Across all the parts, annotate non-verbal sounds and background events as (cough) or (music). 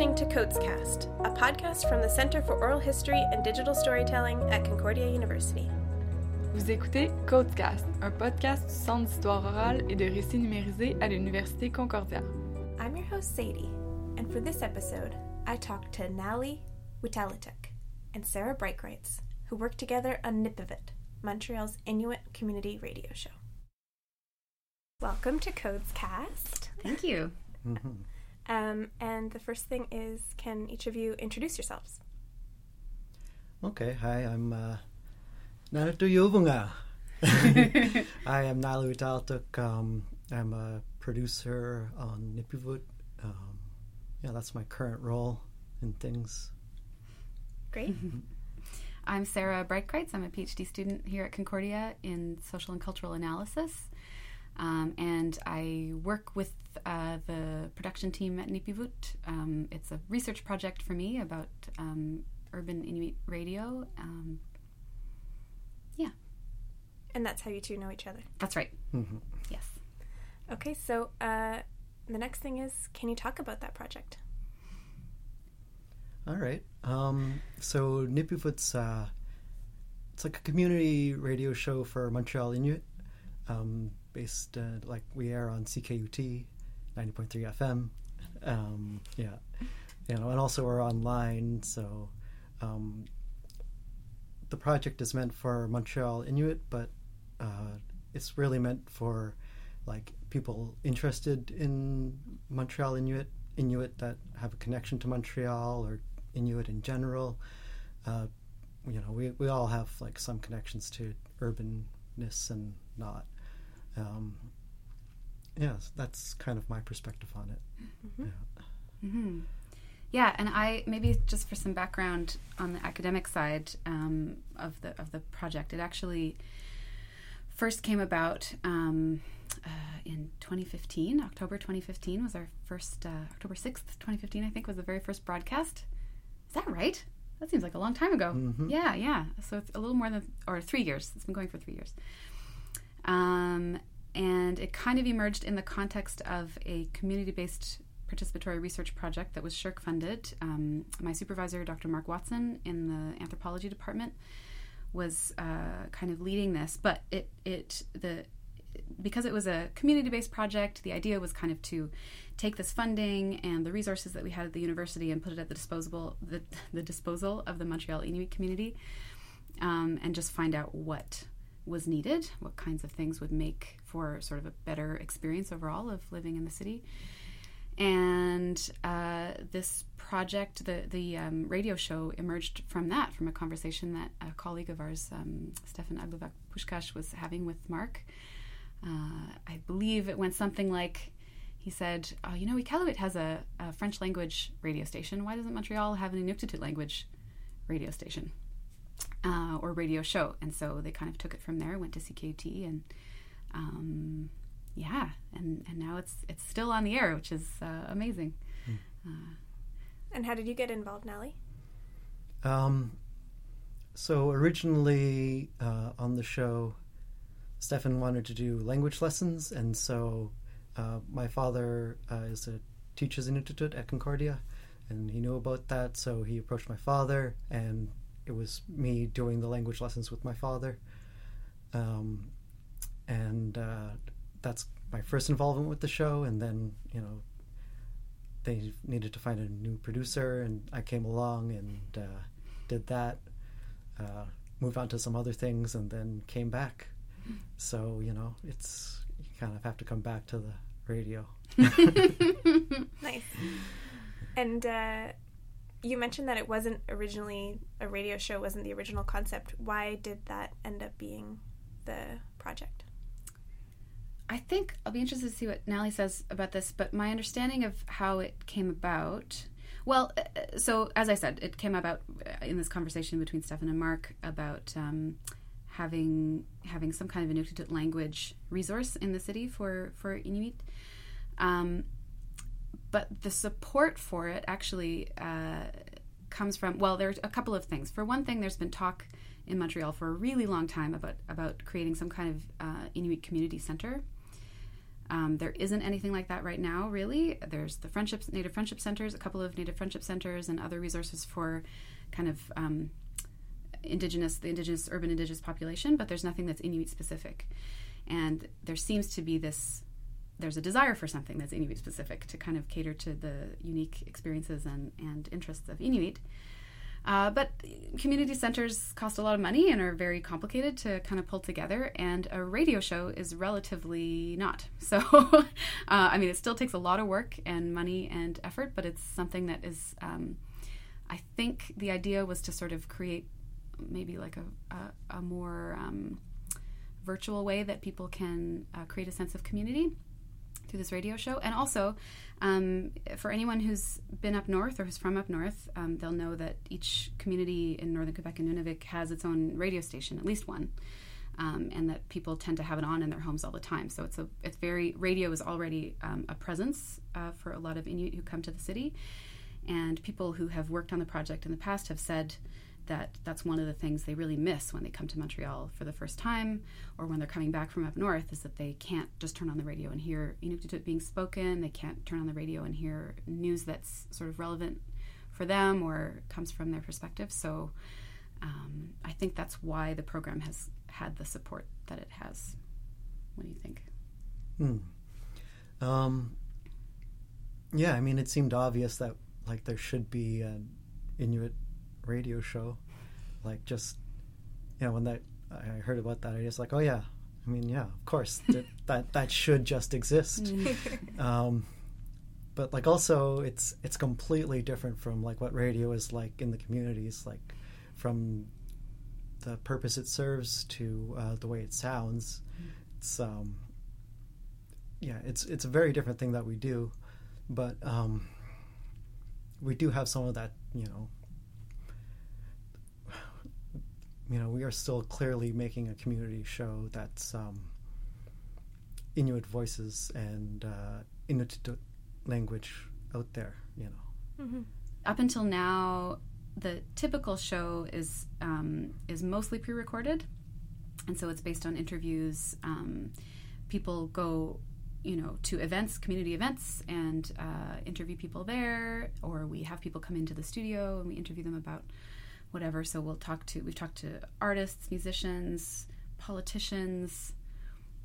listening to COHDScast, a podcast from the Center for Oral History and Digital Storytelling at Concordia University. Vous écoutez COHDScast, un podcast du Centre d'histoire orale et de récits numérisés à l'Université Concordia. I'm your host, Sadie, and for this episode, I talked to Nally Weetaluktuk and Sara Breitkreutz, who work together on Nipivut, Montreal's Inuit community radio show. Welcome to COHDScast. Thank you. Mm-hmm. Um, and the first thing is, can each of you introduce yourselves? Okay, hi, I'm uh, Narito Yovunga. (laughs) I am Nally Weetaluktuk. Um, I'm a producer on Nipivut. Um, yeah, that's my current role in things. Great. (laughs) I'm Sara Breitkreutz. I'm a PhD student here at Concordia in social and cultural analysis. Um, and I work with uh, the production team at Nipivut. Um, it's a research project for me about um, urban Inuit radio. Um, yeah, And that's how you two know each other. that's right. Mhm. Yes. Okay, so uh, the next thing is, can you talk about that project? All right. Um, so Nipivut's uh, it's like a community radio show for Montreal Inuit, um, based uh, like we air on CKUT, ninety point three FM. Um, yeah, you know, and also we're online. So um, the project is meant for Montreal Inuit, but uh, it's really meant for like people interested in Montreal Inuit, Inuit that have a connection to Montreal or Inuit in general. Uh, you know, we, we all have like some connections to urbanness and not. Um, yes, that's kind of my perspective on it. Yeah. hmm Yeah, and I maybe just for some background on the academic side um, of the of the project, it actually first came about um, uh, in 2015. October 2015 was our first. Uh, October 6th, 2015, I think, was the very first broadcast. Is that right? That seems like a long time ago. Mhm. Yeah, yeah. So it's a little more than or three years. It's been going for three years. Um, and it kind of emerged in the context of a community-based participatory research project that was SSHRC funded. Um, my supervisor, Dr. Mark Watson, in the anthropology department, was uh, kind of leading this. But it it the because it was a community-based project, the idea was kind of to take this funding and the resources that we had at the university and put it at the disposable the, (laughs) the disposal of the Montreal Inuit community, um, and just find out what was needed, what kinds of things would make for sort of a better experience overall of living in the city. And uh, this project, the the um, radio show, emerged from that, from a conversation that a colleague of ours, um, Stefan Agluvak Puskas, was having with Mark. Uh, I believe it went something like, he said, oh, "You know, Iqaluit has a, a French language radio station. Why doesn't Montreal have an Inuktitut language radio station uh, or radio show?" And so they kind of took it from there, went to CKUT, and um, yeah, and and now it's it's still on the air, which is uh, amazing. Uh, And how did you get involved, Nally? Um, so originally uh, on the show, Stefan wanted to do language lessons, and so uh, my father uh, is a teaches in Inuktitut at Concordia, and he knew about that, so he approached my father, and it was me doing the language lessons with my father, um, and uh, that's my first involvement with the show, and then you know they needed to find a new producer, and I came along and uh, did that. Uh, moved on to some other things, and then came back. So you know, it's you kind of have to come back to the radio. (laughs) Nice. And uh, you mentioned that it wasn't originally a radio show, wasn't the original concept. Why did that end up being the project? I think I'll be interested to see what Nally says about this, but my understanding of how it came about. Well, uh, so as I said, it came about uh, in this conversation between Stefan and Mark about um, having having some kind of Inuktitut language resource in the city for for Inuit. Um, but the support for it actually uh, comes from well, there's a couple of things. For one thing, there's been talk in Montreal for a really long time about about creating some kind of uh, Inuit community center. Um, there isn't anything like that right now, really. There's the friendships, Native Friendship Centers, a couple of Native Friendship Centers, and other resources for kind of um, indigenous, the indigenous, urban indigenous population, but there's nothing that's Inuit specific. And there seems to be this, there's a desire for something that's Inuit specific to kind of cater to the unique experiences and, and interests of Inuit. Uh, but community centers cost a lot of money and are very complicated to kind of pull together, and a radio show is relatively not. (laughs) So, uh, I mean, it still takes a lot of work and money and effort, but it's something that is, um, I think the idea was to sort of create maybe like a, a, a more um, virtual way that people can uh, create a sense of community through this radio show. And also, um, for anyone who's been up north or who's from up north, um, they'll know that each community in northern Quebec and Nunavik has its own radio station, at least one. Um, and that people tend to have it on in their homes all the time. So it's a it's very radio is already um, a presence uh, for a lot of Inuit who come to the city, and people who have worked on the project in the past have said that that's one of the things they really miss when they come to Montreal for the first time or when they're coming back from up north is that they can't just turn on the radio and hear Inuktitut being spoken. They can't turn on the radio and hear news that's sort of relevant for them or comes from their perspective. So um, I think that's why the program has had the support that it has. What do you think? Hmm. Um, yeah, I mean, it seemed obvious that like there should be an Inuit radio show. Like just you know when that I heard about that, I just like, oh yeah. I mean, yeah, of course (laughs) that that, that should just exist. (laughs) um, but like also, it's it's completely different from like what radio is like in the communities, like from the purpose it serves to uh, the way it sounds. It's um, yeah, it's it's a very different thing that we do, but um, we do have some of that, you know, you know, we are still clearly making a community show that's um, Inuit voices and uh, Inuit language out there, you know. Mm-hmm. Up until now, the typical show is um, is mostly pre-recorded, and so it's based on interviews. Um, people go, you know, to events, community events, and uh, interview people there, or we have people come into the studio and we interview them about whatever. So we'll talk to we've talked to artists, musicians, politicians,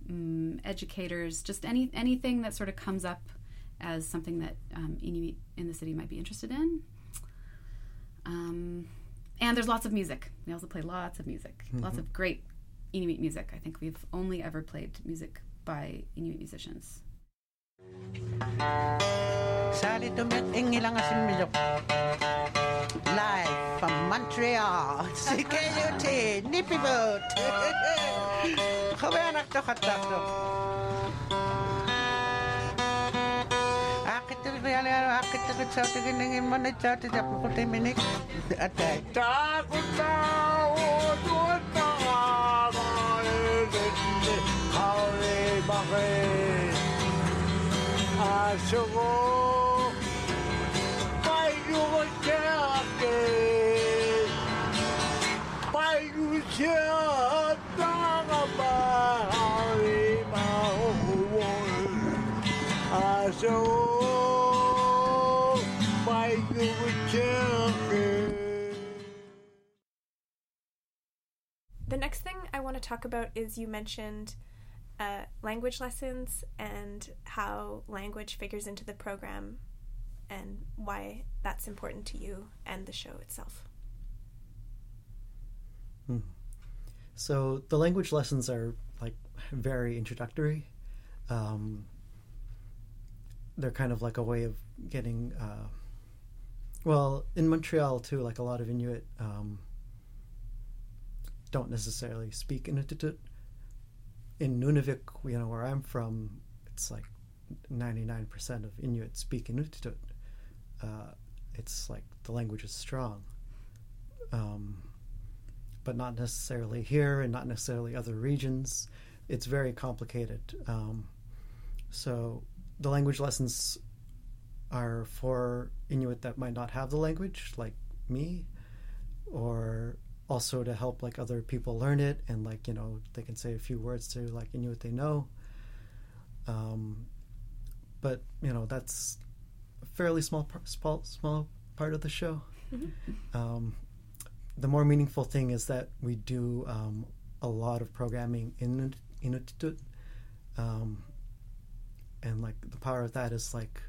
um, educators, just any anything that sort of comes up as something that um, Inuit in the city might be interested in. Um, and there's lots of music. We also play lots of music, mm-hmm. lots of great Inuit music. I think we've only ever played music by Inuit musicians. Live from Montreal, (laughs) CKUT, Nipivut. Gewoon (laughs) achter. Akit to really akit to sa tingin ng mo na chat sa ko te minik. Atay. Takot na o ta Howdy, bakit? Asugo. The next thing I want to talk about is you mentioned uh, language lessons and how language figures into the program and why that's important to you and the show itself. Hmm. So the language lessons are like very introductory. Um, they're kind of like a way of getting. Uh, well, in Montreal too, like a lot of Inuit um, don't necessarily speak Inuktitut. In Nunavik, you know, where I'm from, it's like 99% of Inuit speak Inuktitut. Uh, it's like the language is strong. Um, but not necessarily here and not necessarily other regions. It's very complicated. Um, so the language lessons are for Inuit that might not have the language, like me, or also to help like other people learn it and like you know they can say a few words to like Inuit they know. Um, but you know that's a fairly small par- small small part of the show. Um, the more meaningful thing is that we do um, a lot of programming in Inuktitut. Um, and like the power of that is like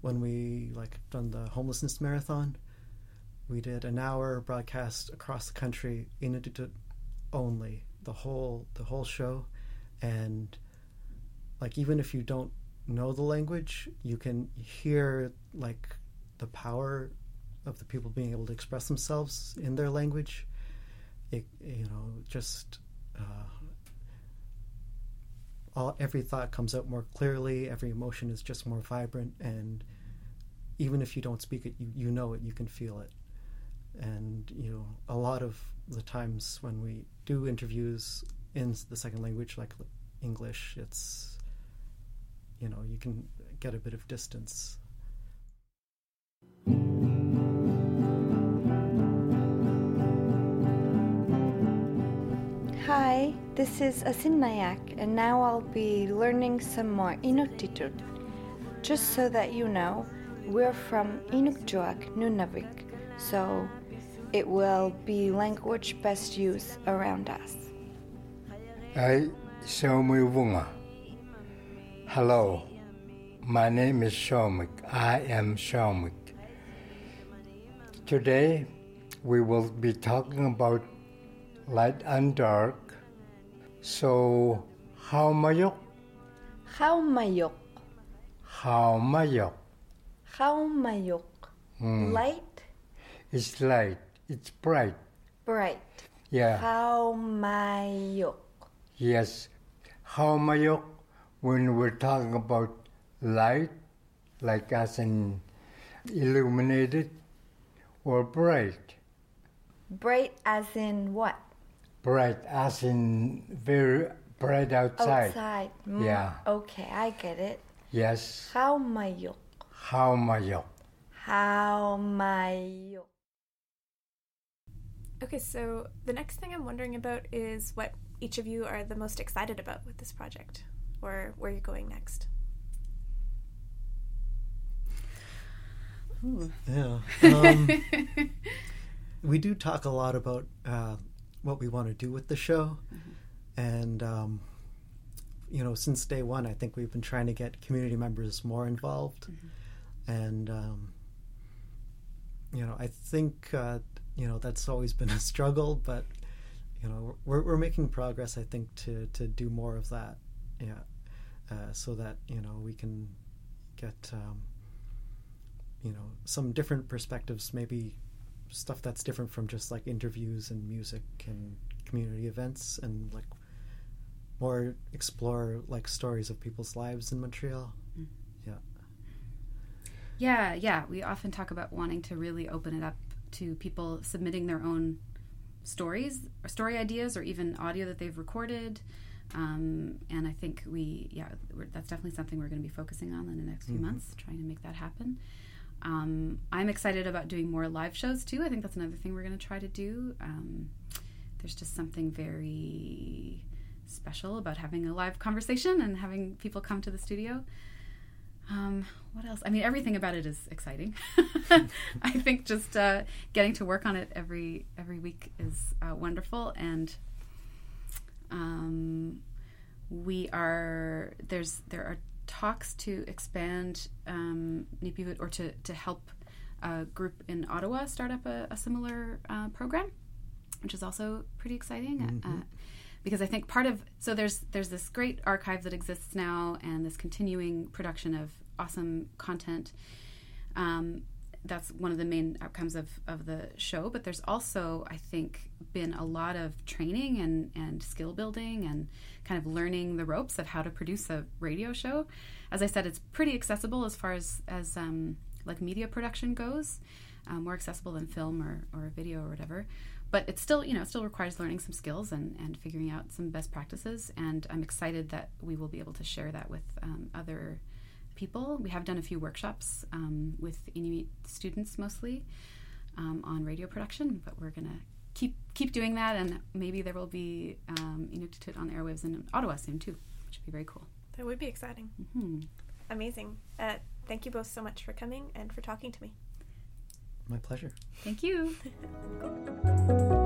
when we like done the homelessness marathon, we did an hour broadcast across the country in Inuktitut only the whole the whole show, and like even if you don't know the language, you can hear like the power of the people being able to express themselves in their language. It you know just. Uh, all, every thought comes out more clearly. Every emotion is just more vibrant, and even if you don't speak it, you, you know it. You can feel it. And you know, a lot of the times when we do interviews in the second language, like English, it's you know you can get a bit of distance. Hi, this is Asinnajaq, and now I'll be learning some more Inuktitut. Just so that you know, we're from Inukjuak, Nunavik, so it will be language best used around us. Hi, Shomivunga. Hello, my name is Saumik. I am Saumik. Today we will be talking about light and dark. So, how mayok? How mayok? How mayok? How mayok? Hmm. Light, It's light. It's bright. bright. Yeah. How mayok? Yes. How mayok? When we're talking about light, like as in illuminated, or bright. Bright as in what? Bright as in very bright outside. Outside. Mm, Yeah. Okay, I get it. Yes. How mayok? How mayok? How mayok? Okay, so the next thing I'm wondering about is what each of you are the most excited about with this project, or where you're going next. Yeah. (laughs) Um, we do talk a lot about uh, what we want to do with the show. And, um, you know, since day one, I think we've been trying to get community members more involved. And, um, you know, I think, uh, you know, that's always been (laughs) a struggle, but, you know, we're, we're making progress, I think, to, to do more of that. Yeah. Uh, so that, you know, we can get. Um, you know some different perspectives maybe stuff that's different from just like interviews and music and community events and like more explore like stories of people's lives in montreal yeah Yeah, yeah. We often talk about wanting to really open it up to people submitting their own stories or story ideas or even audio that they've recorded. Um, and I think we, yeah, we're, that's definitely something we're going to be focusing on in the next few months, trying to make that happen. Um, I'm excited about doing more live shows too. I think that's another thing we're going to try to do. Um, there's just something very special about having a live conversation and having people come to the studio. Um, what else? I mean, everything about it is exciting. (laughs) I think just uh, getting to work on it every every week is uh, wonderful, and um, we are there's there are talks to expand um, Nipivut or to to help a group in Ottawa start up a, a similar uh, program, which is also pretty exciting. Uh, because I think part of so there's there's this great archive that exists now and this continuing production of awesome content. Um, that's one of the main outcomes of, of the show. But there's also, I think, been a lot of training and, and skill building and kind of learning the ropes of how to produce a radio show. As I said, it's pretty accessible as far as, as um, like media production goes, um, more accessible than film or, or video or whatever. But it still, you know, still requires learning some skills and, and figuring out some best practices. And I'm excited that we will be able to share that with um, other people. We have done a few workshops um, with Inuit students mostly um, on radio production, but we're gonna keep keep doing that, and maybe there will be um, Inuktitut on the airwaves in Ottawa soon too, which would be very cool. It would be exciting. hmm Amazing. Uh, thank you both so much for coming and for talking to me. My pleasure. Thank you. (laughs)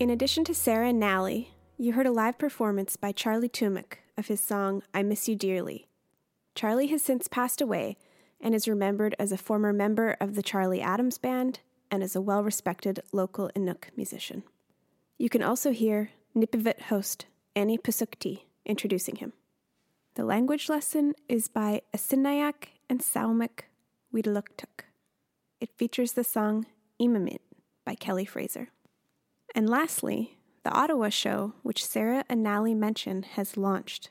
In addition to Sara and Nally, you heard a live performance by Charlie Tumic of his song I Miss You Dearly. Charlie has since passed away and is remembered as a former member of the Charlie Adams Band and as a well respected local Inuk musician. You can also hear Nipivut host Annie Pisuktie introducing him. The language lesson is by Asinnajaq and Saumik Weetaluktuk. It features the song Immamit by Kelly Fraser. And lastly, the Ottawa show, which Sara and Nally mentioned, has launched.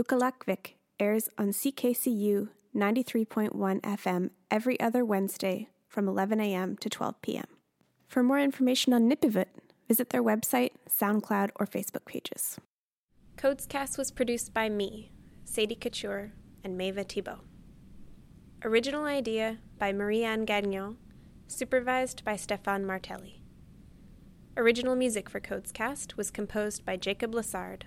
Uqallagvik airs on CKCU 93.1 FM every other Wednesday from 11 a.m. to 12 p.m. For more information on Nipivut, visit their website, SoundCloud, or Facebook pages. COHDScast was produced by me, Sadie Couture, and Meva Thibault. Original idea by Marie-Anne Gagnon, supervised by Stefan Martelli. Original music for COHDScast was composed by Jacob Lassard